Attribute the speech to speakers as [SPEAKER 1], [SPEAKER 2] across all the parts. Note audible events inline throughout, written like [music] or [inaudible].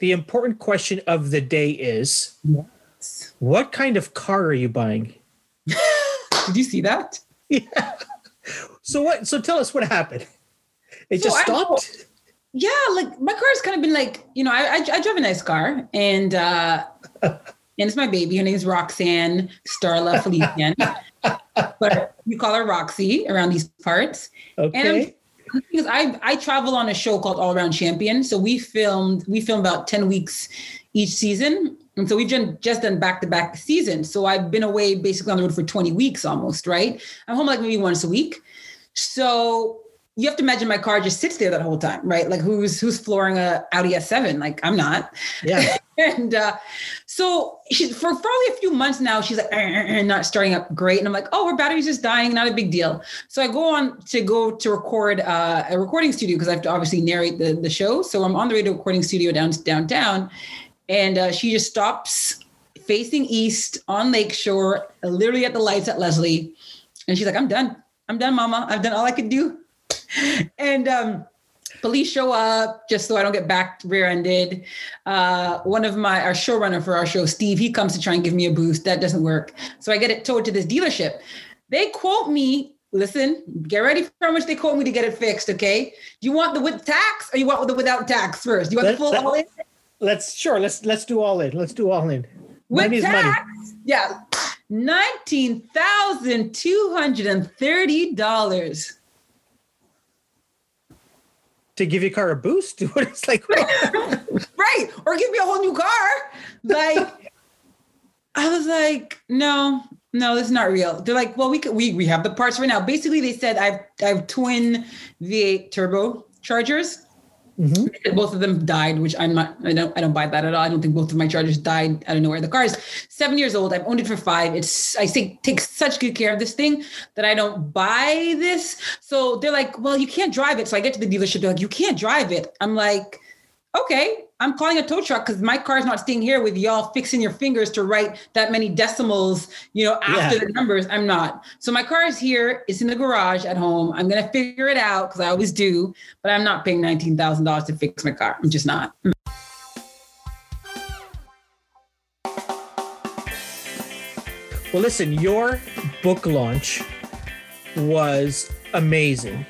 [SPEAKER 1] the important question of the day is
[SPEAKER 2] Yes.
[SPEAKER 1] what kind of car are you buying? [laughs]
[SPEAKER 2] Did you see that?
[SPEAKER 1] Yeah. So what so tell us what happened. It
[SPEAKER 2] So
[SPEAKER 1] just
[SPEAKER 2] I
[SPEAKER 1] stopped.
[SPEAKER 2] Yeah, like my car's kind of been like, you know, I, I, I drive a nice car and uh [laughs] and it's my baby. Her name's Roxanne Starla [laughs] Felicien. but you call her Roxy around these parts.
[SPEAKER 1] Okay.
[SPEAKER 2] Because I I travel on a show called All Around Champion. So we filmed we filmed about 10 weeks each season. And so we've done, just done back to back seasons. So I've been away basically on the road for 20 weeks almost, right? I'm home like maybe once a week. So you have to imagine my car just sits there that whole time, right? Like who's who's flooring a Audi S7? Like I'm not.
[SPEAKER 1] yeah. [laughs]
[SPEAKER 2] And uh, so she, for probably a few months now, she's like "Eh, eh, eh," not starting up great. And I'm like, oh, her battery's just dying, not a big deal. So I go on to go to record uh, a recording studio because I have to obviously narrate the, the show. So I'm on the way to recording studio down downtown, and uh, she just stops facing east on Lakeshore, literally at the lights at Leslie, and she's like, I'm done. I'm done, Mama. I've done all I could do. [laughs] And um, police show up just so I don't get back rear-ended. Uh, one of my our showrunner for our show, Steve, he comes to try and give me a boost. That doesn't work. So I get it towed to this dealership. They quote me. Listen, get ready for how much they quote me to get it fixed. Okay. Do you want the with tax or you want the without tax first? You want
[SPEAKER 1] Let-
[SPEAKER 2] the full
[SPEAKER 1] let-
[SPEAKER 2] all in?
[SPEAKER 1] Let's sure. Let's let's do all in. Let's do all in.
[SPEAKER 2] With
[SPEAKER 1] is money.
[SPEAKER 2] tax? Yeah. Nineteen thousand two hundred and thirty dollars.
[SPEAKER 1] To give your car a boost. [laughs] What it's like. [laughs]
[SPEAKER 2] right. Or give me a whole new car. Like i was like no no this is not real. They're like well we could we, we have the parts right now. Basically they said i've i have twin v8 turbo chargers
[SPEAKER 1] Mhm.
[SPEAKER 2] both of them died which i'm not i don't i don't buy that at all. I don't think both of my chargers died i don't know where the car is seven years old. I've owned it for five. It's i say take such good care of this thing that i don't buy this. So they're like well you can't drive it. So i get to the dealership. They're like you can't drive it. I'm like okay, I'm calling a tow truck because my car's not staying here with y'all fixing your fingers to write that many decimals, you know, after
[SPEAKER 1] Yeah.
[SPEAKER 2] the numbers. I'm not. So my car is here. It's in the garage at home. I'm gonna figure it out because I always do, but I'm not paying nineteen thousand dollars to fix my car. I'm just not.
[SPEAKER 1] Well, listen, your book launch was amazing.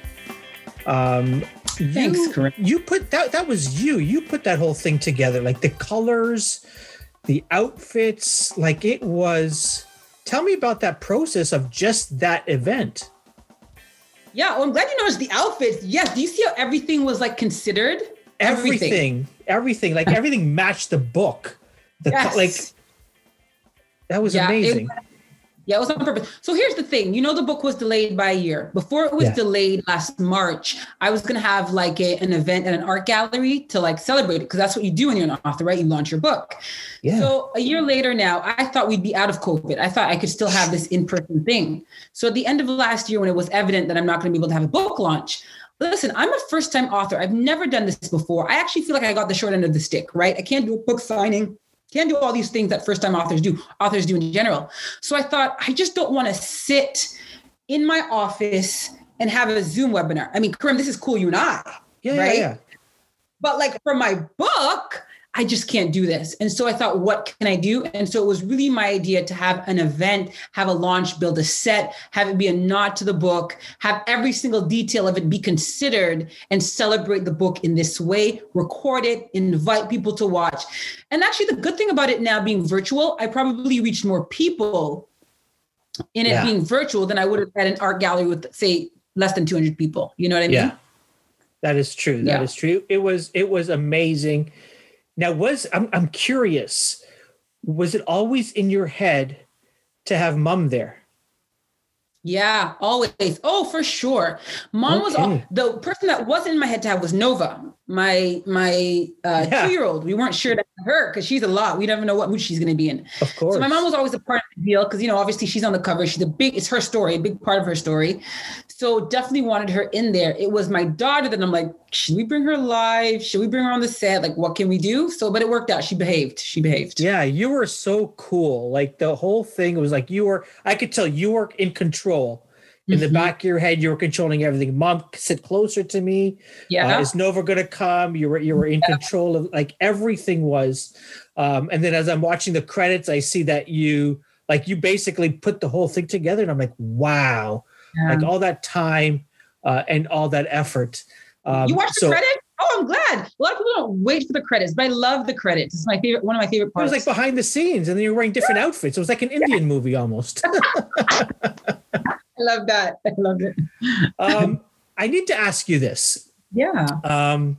[SPEAKER 1] Um,
[SPEAKER 2] Thanks,
[SPEAKER 1] you,
[SPEAKER 2] Corinne.
[SPEAKER 1] you put that that was you. You put that whole thing together, like the colors, the outfits, like it was. Tell me about that process of just that event.
[SPEAKER 2] Yeah, well, I'm glad you noticed the outfits. Yes, do you see how everything was like considered?
[SPEAKER 1] Everything, everything, like [laughs] everything matched the book. The co-
[SPEAKER 2] Yes.
[SPEAKER 1] like that was
[SPEAKER 2] Yeah, it-
[SPEAKER 1] amazing.
[SPEAKER 2] Yeah, it was on purpose. So here's the thing. You know, the book was delayed by a year. Before it was
[SPEAKER 1] Yeah.
[SPEAKER 2] delayed last March, I was gonna have like a, an event at an art gallery to like celebrate it because that's what you do when you're an author, right? You launch your book.
[SPEAKER 1] yeah.
[SPEAKER 2] So a year later now, I thought we'd be out of COVID. I thought I could still have this in-person thing. So at the end of last year, when it was evident that I'm not going to be able to have a book launch, listen, I'm a first-time author. I've never done this before. I actually feel like I got the short end of the stick, right? I can't do a book signing. Can't do all these things that first-time authors do, authors do in general. So I thought I just don't want to sit in my office and have a Zoom webinar. I mean, Karim, this is cool, you and I.
[SPEAKER 1] yeah, yeah,
[SPEAKER 2] right?
[SPEAKER 1] yeah.
[SPEAKER 2] But like for my book, I just can't do this. And so I thought, what can I do? And so it was really my idea to have an event, have a launch, build a set, have it be a nod to the book, have every single detail of it be considered and celebrate the book in this way, record it, invite people to watch. And actually, the good thing about it now being virtual, I probably reached more people in it
[SPEAKER 1] Yeah.
[SPEAKER 2] being virtual than I would have at an art gallery with, say, less than 200 people. You know what I mean?
[SPEAKER 1] Yeah. That is true. That is
[SPEAKER 2] Yeah.
[SPEAKER 1] true. It was it was amazing. Now was I'm I'm curious. Was it always in your head to have mom there?
[SPEAKER 2] Yeah, always. Oh, for sure. Mom was all, the person that wasn't in my head to have was Nova, my my uh,
[SPEAKER 1] Yeah.
[SPEAKER 2] two year old. We weren't sure that her because she's a lot. We never know what mood she's going to be in.
[SPEAKER 1] Of course.
[SPEAKER 2] So my mom was always a part of the deal because you know obviously she's on the cover. She's a big. It's her story, a big part of her story. So definitely wanted her in there. It was my daughter that I'm like, should we bring her live? Should we bring her on the set? Like, what can we do? So, but it worked out. She behaved. She behaved.
[SPEAKER 1] Yeah, you were so cool. Like the whole thing was like you were I could tell you were in control. in mm-hmm. the back of your head, you were controlling everything. Mom, sit closer to me.
[SPEAKER 2] Yeah.
[SPEAKER 1] Uh, is Nova going to come? You were you were in yeah. control of like everything was. Um, and then as I'm watching the credits, I see that you like you basically put the whole thing together, and I'm like, wow, yeah. like all that time uh, and all that effort.
[SPEAKER 2] Um, you watched so, the credits? Oh, I'm glad. A lot of people don't wait for the credits, but I love the credits. It's my favorite, one of my favorite parts.
[SPEAKER 1] It was like behind the scenes, and then you're wearing different outfits. It was like an Indian movie almost. [laughs]
[SPEAKER 2] I love that. I love it.
[SPEAKER 1] um, I need to ask you this.
[SPEAKER 2] Yeah.
[SPEAKER 1] Um,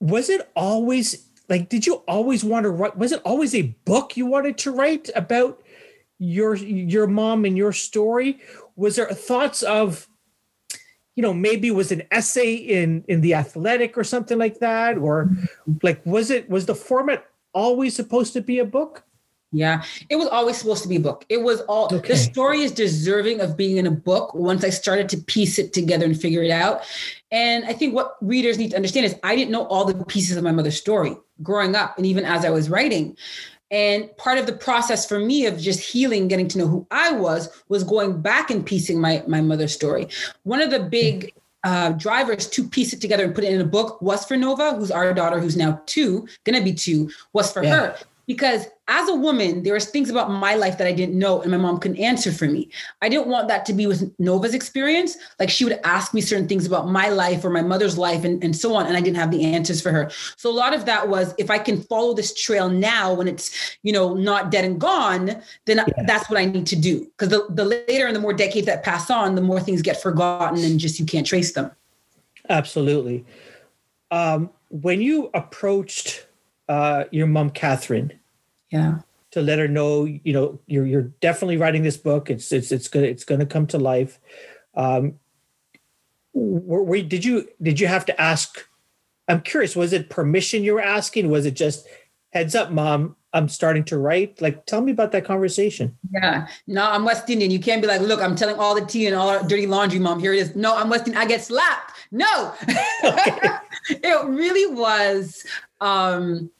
[SPEAKER 1] was it always like? Did you always want to write? Was it always a book you wanted to write about your your mom and your story? Was there thoughts of you know maybe was an essay in in the athletic or something like that or like was it was the format always supposed to be a book
[SPEAKER 2] yeah, it was always supposed to be a book. It was all okay. the story is deserving of being in a book once I started to piece it together and figure it out. And I think what readers need to understand is I didn't know all the pieces of my mother's story growing up and even as I was writing. And part of the process for me of just healing, getting to know who I was, was going back and piecing my, my mother's story. One of the big uh, drivers to piece it together and put it in a book was for Nova, who's our daughter, who's now two, gonna be two, was for yeah. her because as a woman, there was things about my life that I didn't know and my mom couldn't answer for me. I didn't want that to be with Nova's experience. Like she would ask me certain things about my life or my mother's life and, and so on. And I didn't have the answers for her. So a lot of that was if I can follow this trail now when it's, you know, not dead and gone, then yeah. that's what I need to do. Because the, the later and the more decades that pass on, the more things get forgotten and just you can't trace them.
[SPEAKER 1] Absolutely. Um, when you approached uh, your mom, Catherine.
[SPEAKER 2] Yeah.
[SPEAKER 1] To let her know, you know, you're you're definitely writing this book. It's it's it's gonna it's gonna come to life. Um, were, were, did you did you have to ask? I'm curious. Was it permission you were asking? Was it just heads up, mom? I'm starting to write. Like, tell me about that conversation.
[SPEAKER 2] Yeah. No, I'm West Indian. You can't be like, look, I'm telling all the tea and all our dirty laundry, mom. Here it is. No, I'm West Indian. I get slapped. No. [laughs] it really was um,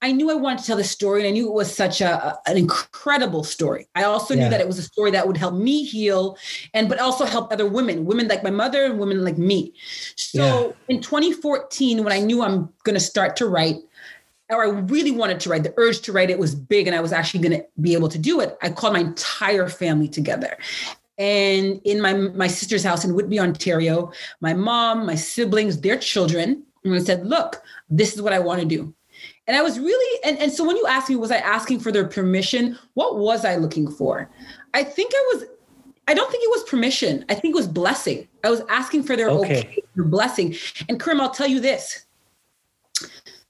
[SPEAKER 2] I knew I wanted to tell the story, and I knew it was such a, an incredible story. I also yeah. knew that it was a story that would help me heal, and but also help other women, women like my mother, and women like me. So yeah. in 2014, when I knew I'm going to start to write, or I really wanted to write, the urge to write it was big, and I was actually going to be able to do it. I called my entire family together, and in my my sister's house in Whitby, Ontario, my mom, my siblings, their children, and I said, "Look." this is what I want to do. And I was really, and, and so when you ask me, was I asking for their permission? What was I looking for? I think I was, I don't think it was permission. I think it was blessing. I was asking for their okay, okay their blessing. And Karim, I'll tell you this.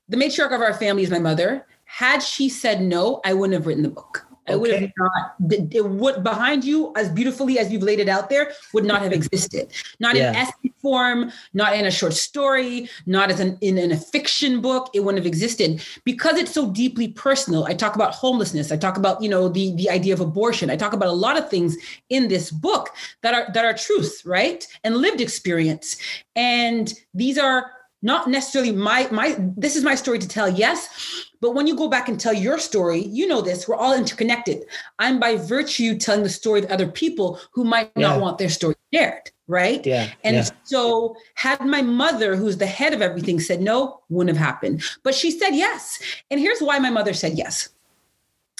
[SPEAKER 2] The matriarch of our family is my mother. Had she said no, I wouldn't have written the book. I would have not. It would behind you, as beautifully as you've laid it out there, would not have mm-hmm. existed. Not yeah. in essay form, not in a short story, not as an in, in a fiction book. It wouldn't have existed because it's so deeply personal. I talk about homelessness. I talk about you know the the idea of abortion. I talk about a lot of things in this book that are that are truths, right, and lived experience. And these are not necessarily my my this is my story to tell yes but when you go back and tell your story you know this we're all interconnected. I'm by virtue telling the story of other people who might yeah. not want their story shared right?
[SPEAKER 1] Yeah
[SPEAKER 2] and
[SPEAKER 1] yeah.
[SPEAKER 2] so had my mother who's the head of everything said no wouldn't have happened. But she said yes. And here's why my mother said yes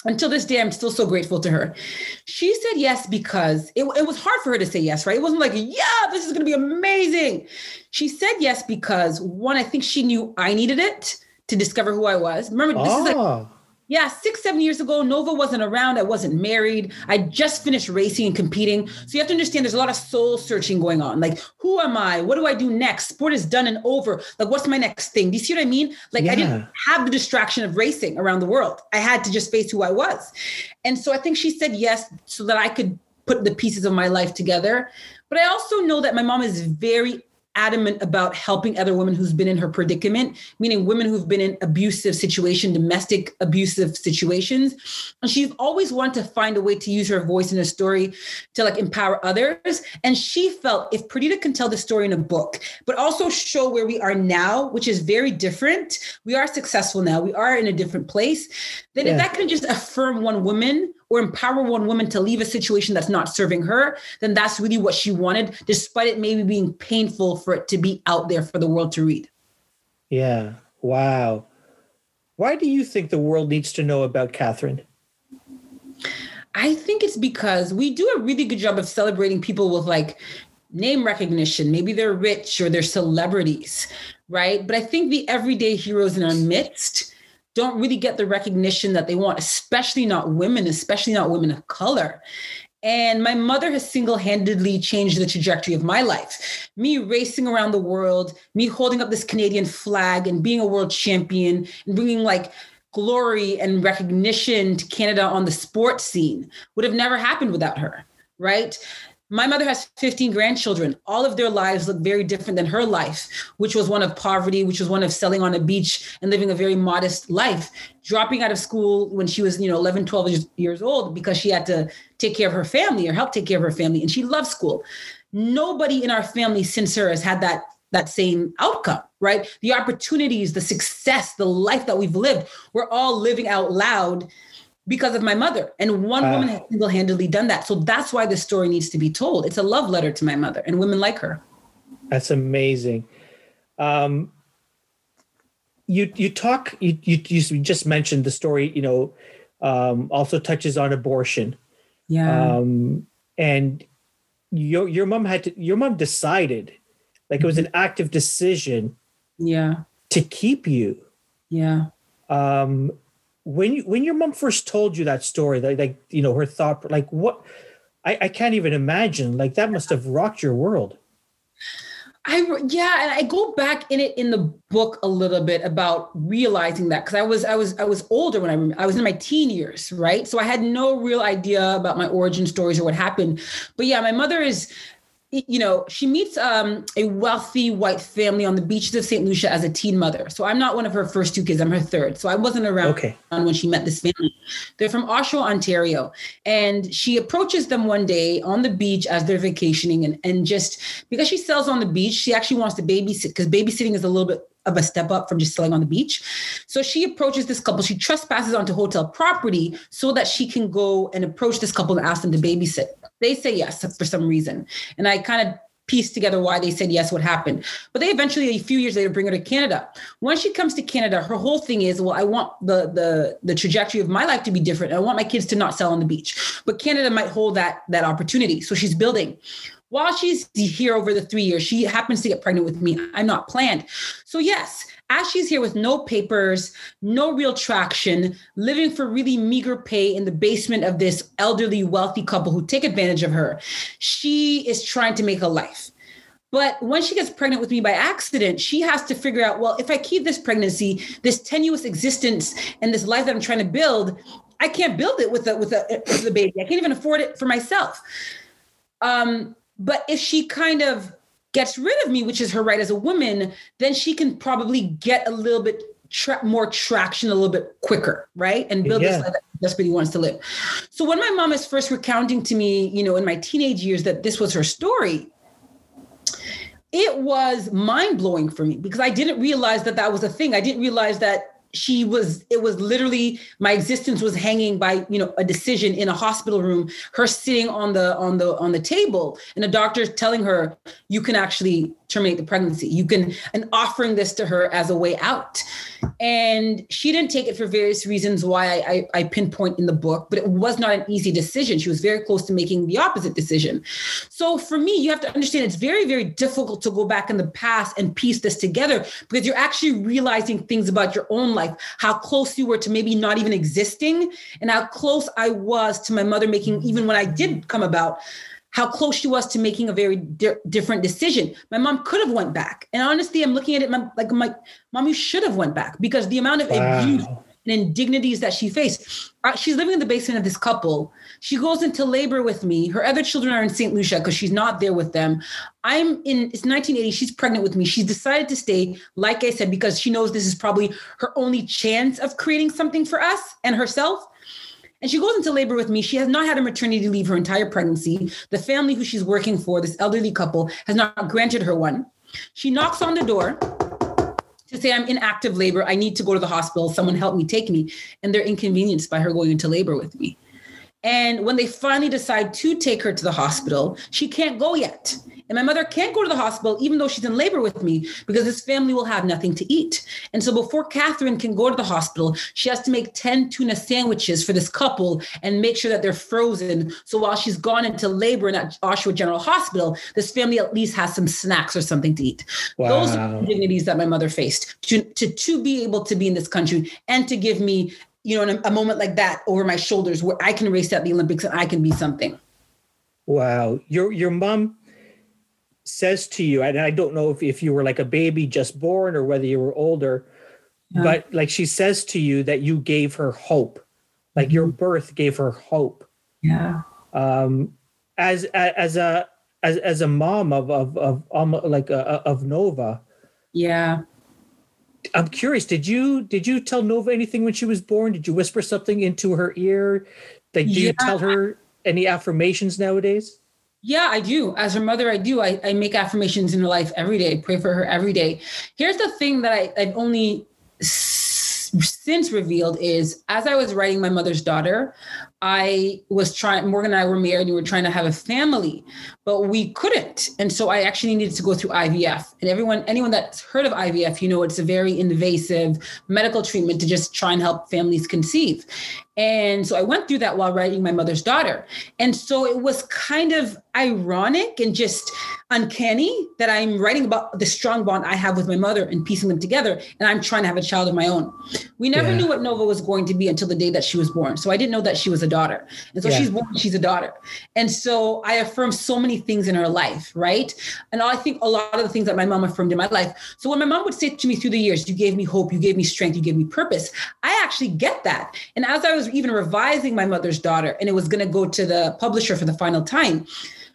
[SPEAKER 2] until this day, I'm still so grateful to her. She said yes because it, it was hard for her to say yes, right? It wasn't like, yeah, this is going to be amazing. She said yes because one, I think she knew I needed it to discover who I was. Remember, this is like ah. Yeah, six, seven years ago, Nova wasn't around. I wasn't married. I just finished racing and competing. So you have to understand there's a lot of soul searching going on. Like, who am I? What do I do next? Sport is done and over. Like, what's my next thing? Do you see what I mean? Like, yeah. I didn't have the distraction of racing around the world. I had to just face who I was. And so I think she said yes so that I could put the pieces of my life together. But I also know that my mom is very adamant about helping other women who's been in her predicament, meaning women who've been in abusive situation, domestic abusive situations. And she's always wanted to find a way to use her voice in a story to like empower others. And she felt if Perdita can tell the story in a book, but also show where we are now, which is very different. We are successful now. We are in a different place. Then yeah. if that can just affirm one woman or empower one woman to leave a situation that's not serving her, then that's really what she wanted, despite it maybe being painful for it to be out there for the world to read.
[SPEAKER 1] Yeah. Wow. Why do you think the world needs to know about Catherine?
[SPEAKER 2] I think it's because we do a really good job of celebrating people with like name recognition. Maybe they're rich or they're celebrities, right? But I think the everyday heroes in our midst don't really get the recognition that they want, especially not women, especially not women of color. And my mother has single handedly changed the trajectory of my life. Me racing around the world, me holding up this Canadian flag and being a world champion and bringing like glory and recognition to Canada on the sports scene would have never happened without her, right? My mother has 15 grandchildren. All of their lives look very different than her life, which was one of poverty, which was one of selling on a beach and living a very modest life, dropping out of school when she was, you know, 11, 12 years old because she had to take care of her family or help take care of her family. And she loved school. Nobody in our family since her has had that that same outcome, right? The opportunities, the success, the life that we've lived, we're all living out loud because of my mother. And one uh, woman has single handedly done that. So that's why this story needs to be told. It's a love letter to my mother and women like her.
[SPEAKER 1] That's amazing. Um, you you talk you, you you just mentioned the story. You know, um, also touches on abortion.
[SPEAKER 2] Yeah.
[SPEAKER 1] Um, and your your mom had to your mom decided, like it was an mm-hmm. active decision.
[SPEAKER 2] Yeah.
[SPEAKER 1] To keep you.
[SPEAKER 2] Yeah.
[SPEAKER 1] Um, when you, when your mom first told you that story, like, like you know her thought, like what, I, I can't even imagine. Like that must have rocked your world.
[SPEAKER 2] I yeah, and I go back in it in the book a little bit about realizing that because I was I was I was older when I I was in my teen years, right? So I had no real idea about my origin stories or what happened. But yeah, my mother is you know, she meets um, a wealthy white family on the beaches of St. Lucia as a teen mother. So I'm not one of her first two kids. I'm her third. So I wasn't around
[SPEAKER 1] okay.
[SPEAKER 2] when she met this family. They're from Oshawa, Ontario. And she approaches them one day on the beach as they're vacationing. And, and just because she sells on the beach, she actually wants to babysit because babysitting is a little bit of a step up from just selling on the beach. So she approaches this couple. She trespasses onto hotel property so that she can go and approach this couple and ask them to babysit. They say yes for some reason. And I kind of piece together why they said yes, what happened. But they eventually, a few years later, bring her to Canada. When she comes to Canada, her whole thing is, well, I want the the the trajectory of my life to be different. I want my kids to not sell on the beach. But Canada might hold that that opportunity. So she's building. While she's here over the three years, she happens to get pregnant with me. I'm not planned. So yes, as she's here with no papers, no real traction, living for really meager pay in the basement of this elderly, wealthy couple who take advantage of her, she is trying to make a life. But when she gets pregnant with me by accident, she has to figure out well, if I keep this pregnancy, this tenuous existence, and this life that I'm trying to build, I can't build it with a with a [clears throat] with a baby. I can't even afford it for myself. Um, but if she kind of gets rid of me, which is her right as a woman, then she can probably get a little bit tra- more traction a little bit quicker, right? And build yeah. this life that she desperately wants to live. So when my mom is first recounting to me, you know, in my teenage years that this was her story, it was mind blowing for me because I didn't realize that that was a thing. I didn't realize that she was it was literally my existence was hanging by you know a decision in a hospital room her sitting on the on the on the table and a doctor telling her you can actually terminate the pregnancy. You can and offering this to her as a way out. And she didn't take it for various reasons why I, I, I pinpoint in the book but it was not an easy decision. She was very close to making the opposite decision. So for me you have to understand it's very very difficult to go back in the past and piece this together because you're actually realizing things about your own life how close you were to maybe not even existing and how close i was to my mother making even when i did come about how close she was to making a very di- different decision. My mom could have went back, and honestly, I'm looking at it like my mom. You should have went back because the amount of wow. abuse and indignities that she faced. Uh, she's living in the basement of this couple. She goes into labor with me. Her other children are in St. Lucia because she's not there with them. I'm in. It's 1980. She's pregnant with me. She's decided to stay, like I said, because she knows this is probably her only chance of creating something for us and herself. And she goes into labor with me. She has not had a maternity leave her entire pregnancy. The family who she's working for, this elderly couple, has not granted her one. She knocks on the door to say, I'm in active labor. I need to go to the hospital. Someone help me, take me. And they're inconvenienced by her going into labor with me. And when they finally decide to take her to the hospital, she can't go yet. And my mother can't go to the hospital, even though she's in labor with me, because this family will have nothing to eat. And so before Catherine can go to the hospital, she has to make 10 tuna sandwiches for this couple and make sure that they're frozen. So while she's gone into labor in at Oshawa General Hospital, this family at least has some snacks or something to eat. Wow. Those are the dignities that my mother faced to, to, to be able to be in this country and to give me you know, a, a moment like that over my shoulders where I can race at the Olympics and I can be something.
[SPEAKER 1] Wow. Your your mom says to you, and I don't know if, if you were like a baby just born or whether you were older, yeah. but like she says to you that you gave her hope. Like mm-hmm. your birth gave her hope.
[SPEAKER 2] Yeah.
[SPEAKER 1] Um as as a as as a mom of of of um, like uh, of Nova.
[SPEAKER 2] Yeah.
[SPEAKER 1] I'm curious. Did you did you tell Nova anything when she was born? Did you whisper something into her ear? Like, do yeah. you tell her any affirmations nowadays?
[SPEAKER 2] Yeah, I do. As her mother, I do. I, I make affirmations in her life every day. Pray for her every day. Here's the thing that I, I've only since revealed is as I was writing my mother's daughter, I was trying, Morgan and I were married and we were trying to have a family, but we couldn't. And so I actually needed to go through IVF. And everyone, anyone that's heard of IVF, you know, it's a very invasive medical treatment to just try and help families conceive. And so I went through that while writing my mother's daughter. And so it was kind of ironic and just uncanny that I'm writing about the strong bond I have with my mother and piecing them together. And I'm trying to have a child of my own. We never yeah. knew what Nova was going to be until the day that she was born. So I didn't know that she was a daughter. And so yeah. she's born, she's a daughter. And so I affirmed so many things in her life, right? And I think a lot of the things that my mom affirmed in my life. So when my mom would say to me through the years, you gave me hope, you gave me strength, you gave me purpose, I actually get that. And as I was even revising my mother's daughter, and it was going to go to the publisher for the final time,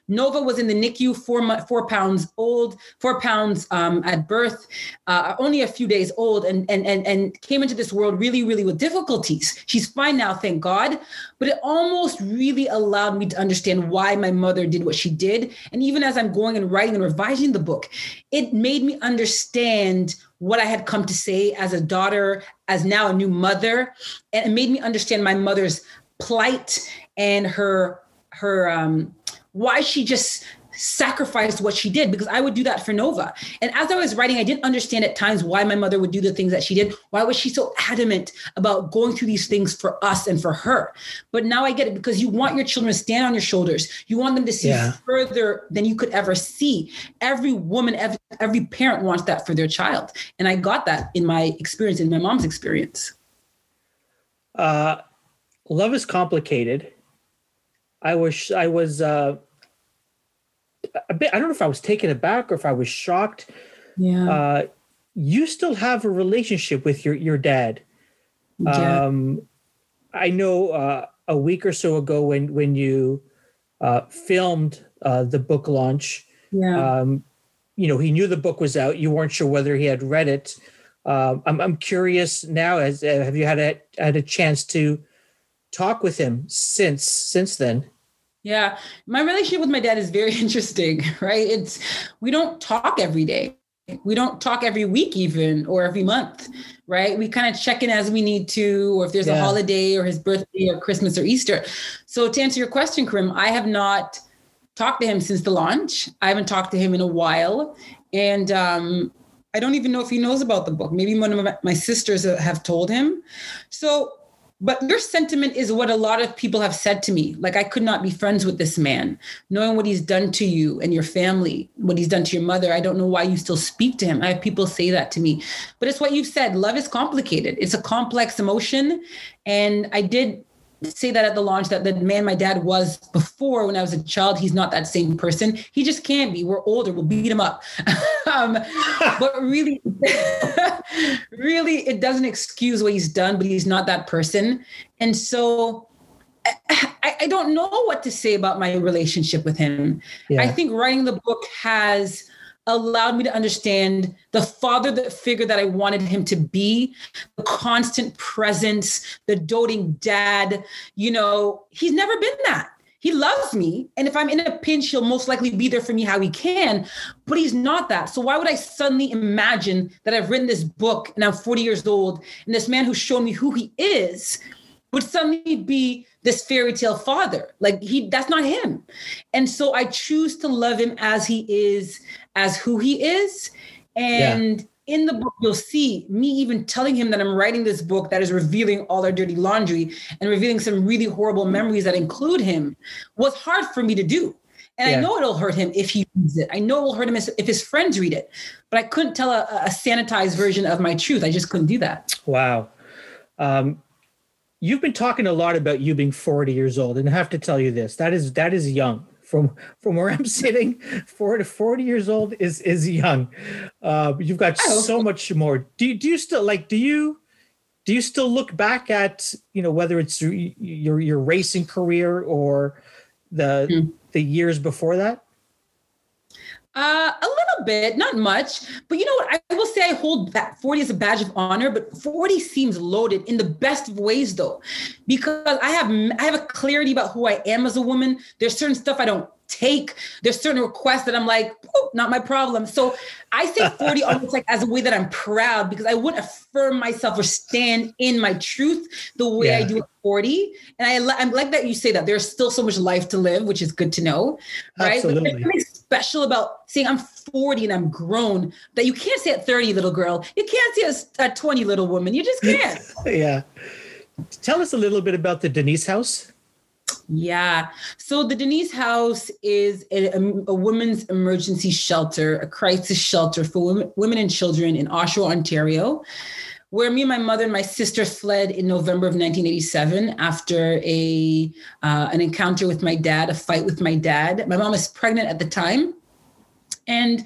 [SPEAKER 2] Nova was in the NICU, four four pounds old, four pounds um, at birth, uh, only a few days old, and and and and came into this world really, really with difficulties. She's fine now, thank God. But it almost really allowed me to understand why my mother did what she did, and even as I'm going and writing and revising the book, it made me understand what I had come to say as a daughter, as now a new mother, and it made me understand my mother's plight and her her um why she just sacrificed what she did because I would do that for Nova. And as I was writing, I didn't understand at times why my mother would do the things that she did. Why was she so adamant about going through these things for us and for her? But now I get it because you want your children to stand on your shoulders. You want them to see yeah. further than you could ever see. Every woman, every, every parent wants that for their child. And I got that in my experience, in my mom's experience.
[SPEAKER 1] Uh, love is complicated I was I was uh, a bit. I don't know if I was taken aback or if I was shocked.
[SPEAKER 2] Yeah. Uh,
[SPEAKER 1] you still have a relationship with your your dad. Yeah. Um, I know uh, a week or so ago when when you uh, filmed uh, the book launch.
[SPEAKER 2] Yeah.
[SPEAKER 1] Um, you know, he knew the book was out. You weren't sure whether he had read it. Um, I'm I'm curious now. As uh, have you had a had a chance to talk with him since since then?
[SPEAKER 2] Yeah, my relationship with my dad is very [laughs] interesting, right? It's we don't talk every day. We don't talk every week even or every month, right? We kind of check in as we need to or if there's yeah. a holiday or his birthday or Christmas or Easter. So to answer your question, Karim, I have not talked to him since the launch. I haven't talked to him in a while and um I don't even know if he knows about the book. Maybe one of my sisters have told him. So but your sentiment is what a lot of people have said to me. Like, I could not be friends with this man, knowing what he's done to you and your family, what he's done to your mother. I don't know why you still speak to him. I have people say that to me. But it's what you've said love is complicated, it's a complex emotion. And I did say that at the launch that the man my dad was before when I was a child, he's not that same person. He just can't be. We're older. We'll beat him up. [laughs] um, but really, [laughs] really, it doesn't excuse what he's done, but he's not that person. And so I, I don't know what to say about my relationship with him. Yeah. I think writing the book has allowed me to understand the father the figure that I wanted him to be, the constant presence, the doting dad. You know, he's never been that. He loves me. And if I'm in a pinch, he'll most likely be there for me how he can, but he's not that. So why would I suddenly imagine that I've written this book and I'm 40 years old and this man who's shown me who he is would suddenly be this fairy tale father. Like he that's not him. And so I choose to love him as he is, as who he is. And yeah in the book, you'll see me even telling him that I'm writing this book that is revealing all our dirty laundry and revealing some really horrible memories that include him was hard for me to do. And yeah. I know it'll hurt him if he reads it. I know it'll hurt him if his friends read it. But I couldn't tell a, a sanitized version of my truth. I just couldn't do that.
[SPEAKER 1] Wow. Um, you've been talking a lot about you being 40 years old, and I have to tell you this: that is that is young from from where I'm [laughs] sitting, to forty years old is is young. Uh, you've got so much more. Do you, do you still like? Do you do you still look back at you know whether it's your your racing career or the mm. the years before that?
[SPEAKER 2] Uh, a little bit, not much. But you know what? I will say I hold that 40 as a badge of honor, but 40 seems loaded in the best of ways though. Because I have I have a clarity about who I am as a woman. There's certain stuff I don't take. There's certain requests that I'm like, oh, not my problem. So I say [laughs] 40 almost like as a way that I'm proud because I wouldn't affirm myself or stand in my truth the way yeah. I do at 40. And I, I'm like that you say that there's still so much life to live, which is good to know. Right. Absolutely. Something special about saying I'm 40 and I'm grown that you can't say at 30, little girl. You can't say at 20, little woman. You just can't. [laughs]
[SPEAKER 1] yeah. Tell us a little bit about the Denise House.
[SPEAKER 2] Yeah. So the Denise House is a, a, women's emergency shelter, a crisis shelter for women, women and children in Oshawa, Ontario, where me and my mother and my sister fled in November of 1987 after a uh, an encounter with my dad, a fight with my dad. My mom was pregnant at the time. And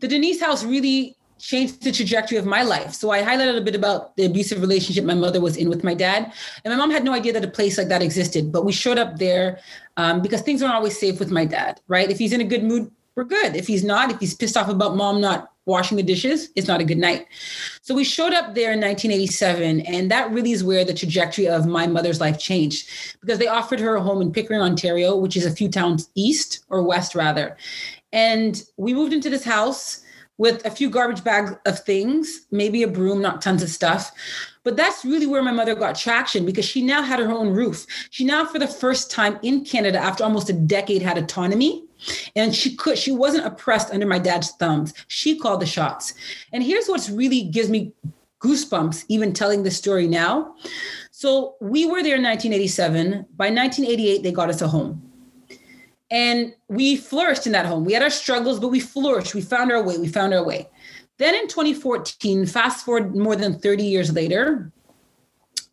[SPEAKER 2] the Denise House really changed the trajectory of my life. So I highlighted a bit about the abusive relationship my mother was in with my dad. And my mom had no idea that a place like that existed, but we showed up there um, because things aren't always safe with my dad, right? If he's in a good mood, we're good. If he's not, if he's pissed off about mom not washing the dishes, it's not a good night. So we showed up there in 1987, and that really is where the trajectory of my mother's life changed because they offered her a home in Pickering, Ontario, which is a few towns east or west rather. And we moved into this house with a few garbage bags of things, maybe a broom, not tons of stuff. But that's really where my mother got traction because she now had her own roof. She now, for the first time in Canada, after almost a decade, had autonomy. And she could, she wasn't oppressed under my dad's thumbs. She called the shots. And here's what's really gives me goosebumps even telling this story now. So we were there in 1987. By 1988, they got us a home. And we flourished in that home. We had our struggles, but we flourished. We found our way. We found our way. Then in 2014, fast forward more than 30 years later,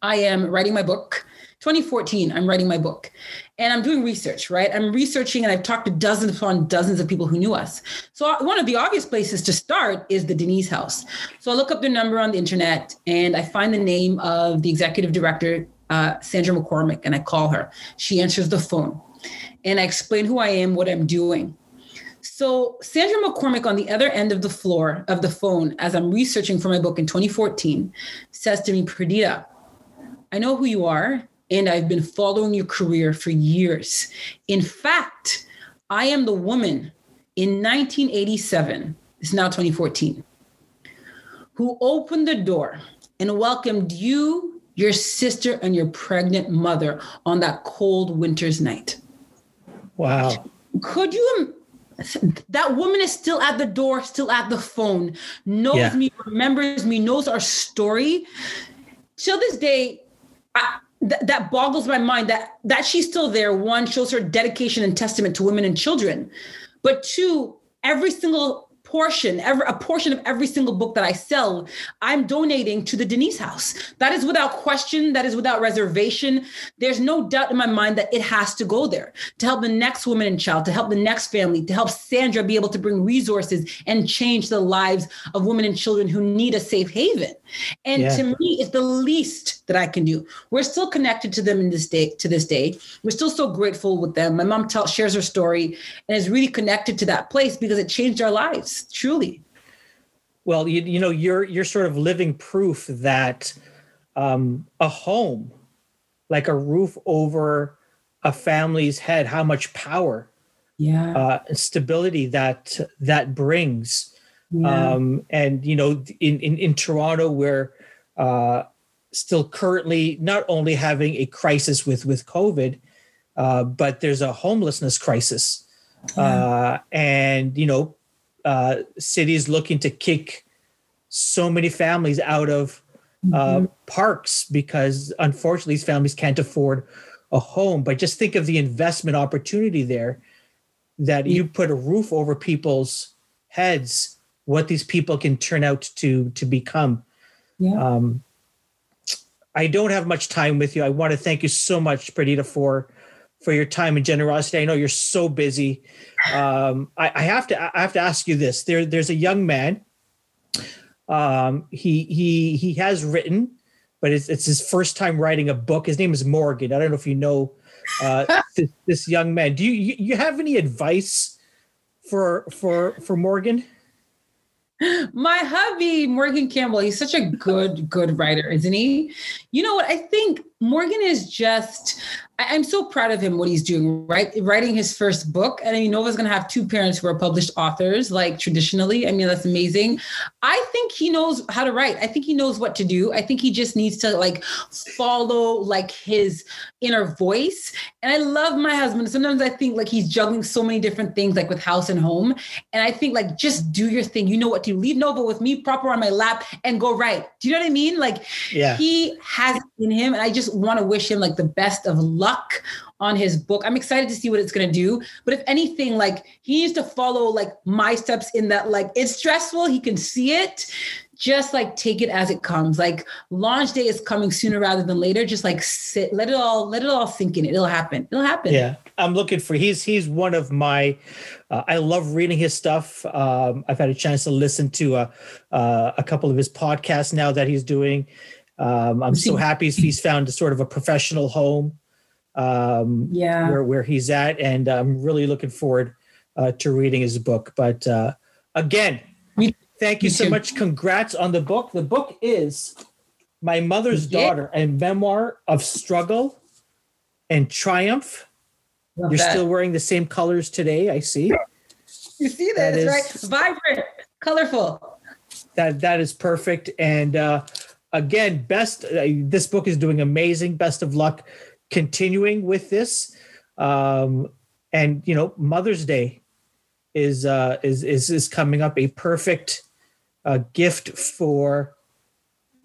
[SPEAKER 2] I am writing my book. 2014, I'm writing my book and I'm doing research, right? I'm researching and I've talked to dozens upon dozens of people who knew us. So one of the obvious places to start is the Denise House. So I look up their number on the internet and I find the name of the executive director, uh, Sandra McCormick, and I call her. She answers the phone and I explain who I am, what I'm doing. So Sandra McCormick on the other end of the floor of the phone, as I'm researching for my book in 2014, says to me, Perdita, I know who you are, and I've been following your career for years. In fact, I am the woman in 1987, it's now 2014, who opened the door and welcomed you, your sister, and your pregnant mother on that cold winter's night.
[SPEAKER 1] Wow.
[SPEAKER 2] Could you? That woman is still at the door, still at the phone, knows yeah. me, remembers me, knows our story. Till this day, I, th- that boggles my mind that that she's still there. One shows her dedication and testament to women and children, but two, every single portion, every a portion of every single book that I sell, I'm donating to the Denise House. That is without question. That is without reservation. There's no doubt in my mind that it has to go there to help the next woman and child, to help the next family, to help Sandra be able to bring resources and change the lives of women and children who need a safe haven. And yeah. to me, it's the least that I can do. We're still connected to them in this day to this day. We're still so grateful with them. My mom shares her story and is really connected to that place because it changed our lives truly.
[SPEAKER 1] Well, you, you know, you're you're sort of living proof that um, a home, like a roof over a family's head, how much power,
[SPEAKER 2] yeah,
[SPEAKER 1] uh, stability that that brings. Yeah. Um, and you know, in, in in Toronto, where uh, still currently not only having a crisis with with COVID, uh, but there's a homelessness crisis, uh, and you know, uh, cities looking to kick so many families out of uh,
[SPEAKER 2] Mm-hmm.
[SPEAKER 1] parks because unfortunately these families can't afford a home. But just think of the investment opportunity there that you put a roof over people's heads, what these people can turn out to to become.
[SPEAKER 2] Yeah.
[SPEAKER 1] Um, I don't have much time with you. I want to thank you so much, Perdita, for for your time and generosity. I know you're so busy. Um, I, I have to I have to ask you this. There there's a young man. Um, he he he has written, but it's it's his first time writing a book. His name is Morgan. I don't know if you know uh, [laughs] this, this young man. Do you, you you have any advice for for for Morgan?
[SPEAKER 2] My hubby, Morgan Campbell, he's such a good, good writer, isn't he? You know what? I think Morgan is just, I- I'm so proud of him, what he's doing, right? Writing his first book. And I mean, Nova's going to have two parents who are published authors, like traditionally. I mean, that's amazing. I think he knows how to write. I think he knows what to do. I think he just needs to like follow like his inner voice. And I love my husband. Sometimes I think like he's juggling so many different things, like with house and home. And I think like just do your thing. You know what to do. Leave Nova with me proper on my lap and go right. Do you know what I mean? Like
[SPEAKER 1] Yeah.
[SPEAKER 2] he has it in him. And I just want to wish him like the best of luck on his book. I'm excited to see what it's going to do. But if anything, like he needs to follow like my steps in that, like it's stressful. He can see it. Just like take it as it comes. Like launch day is coming sooner rather than later. Just like sit, let it all, let it all sink in. It'll happen. It'll happen.
[SPEAKER 1] Yeah, I'm looking for. He's he's one of my. Uh, I love reading his stuff. Um, I've had a chance to listen to a uh, a couple of his podcasts now that he's doing. Um, I'm so happy he's found a sort of a professional home um,
[SPEAKER 2] Yeah.
[SPEAKER 1] where where he's at, and I'm really looking forward uh, to reading his book. But uh, again, thank you so
[SPEAKER 2] too.
[SPEAKER 1] much. Congrats on the book. The book is my mother's
[SPEAKER 2] Yeah.
[SPEAKER 1] daughter, a memoir of struggle and triumph.
[SPEAKER 2] Love
[SPEAKER 1] You're
[SPEAKER 2] that.
[SPEAKER 1] still wearing the same colors today. I see.
[SPEAKER 2] you see
[SPEAKER 1] that
[SPEAKER 2] this,
[SPEAKER 1] is-
[SPEAKER 2] right? Vibrant, colorful.
[SPEAKER 1] That that is perfect. And uh, again, best. Uh, this book is doing amazing. Best of luck continuing with this. Um, and you know, Mother's Day is uh, is is is coming up. A perfect uh, gift for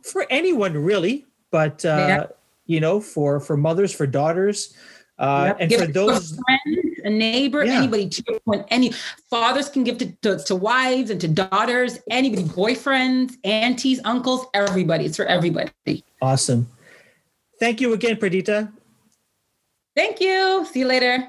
[SPEAKER 1] for anyone really, but uh,
[SPEAKER 2] Yeah.
[SPEAKER 1] you know, for for mothers, for daughters, uh,
[SPEAKER 2] Yep.
[SPEAKER 1] and
[SPEAKER 2] Give
[SPEAKER 1] for
[SPEAKER 2] to a
[SPEAKER 1] those.
[SPEAKER 2] friend, a neighbor,
[SPEAKER 1] Yeah.
[SPEAKER 2] anybody. To your point, any fathers can give to, to, to wives and to daughters, anybody, boyfriends, aunties, uncles, everybody. It's for everybody.
[SPEAKER 1] Awesome. Thank you again, Perdita.
[SPEAKER 2] Thank you. See you later.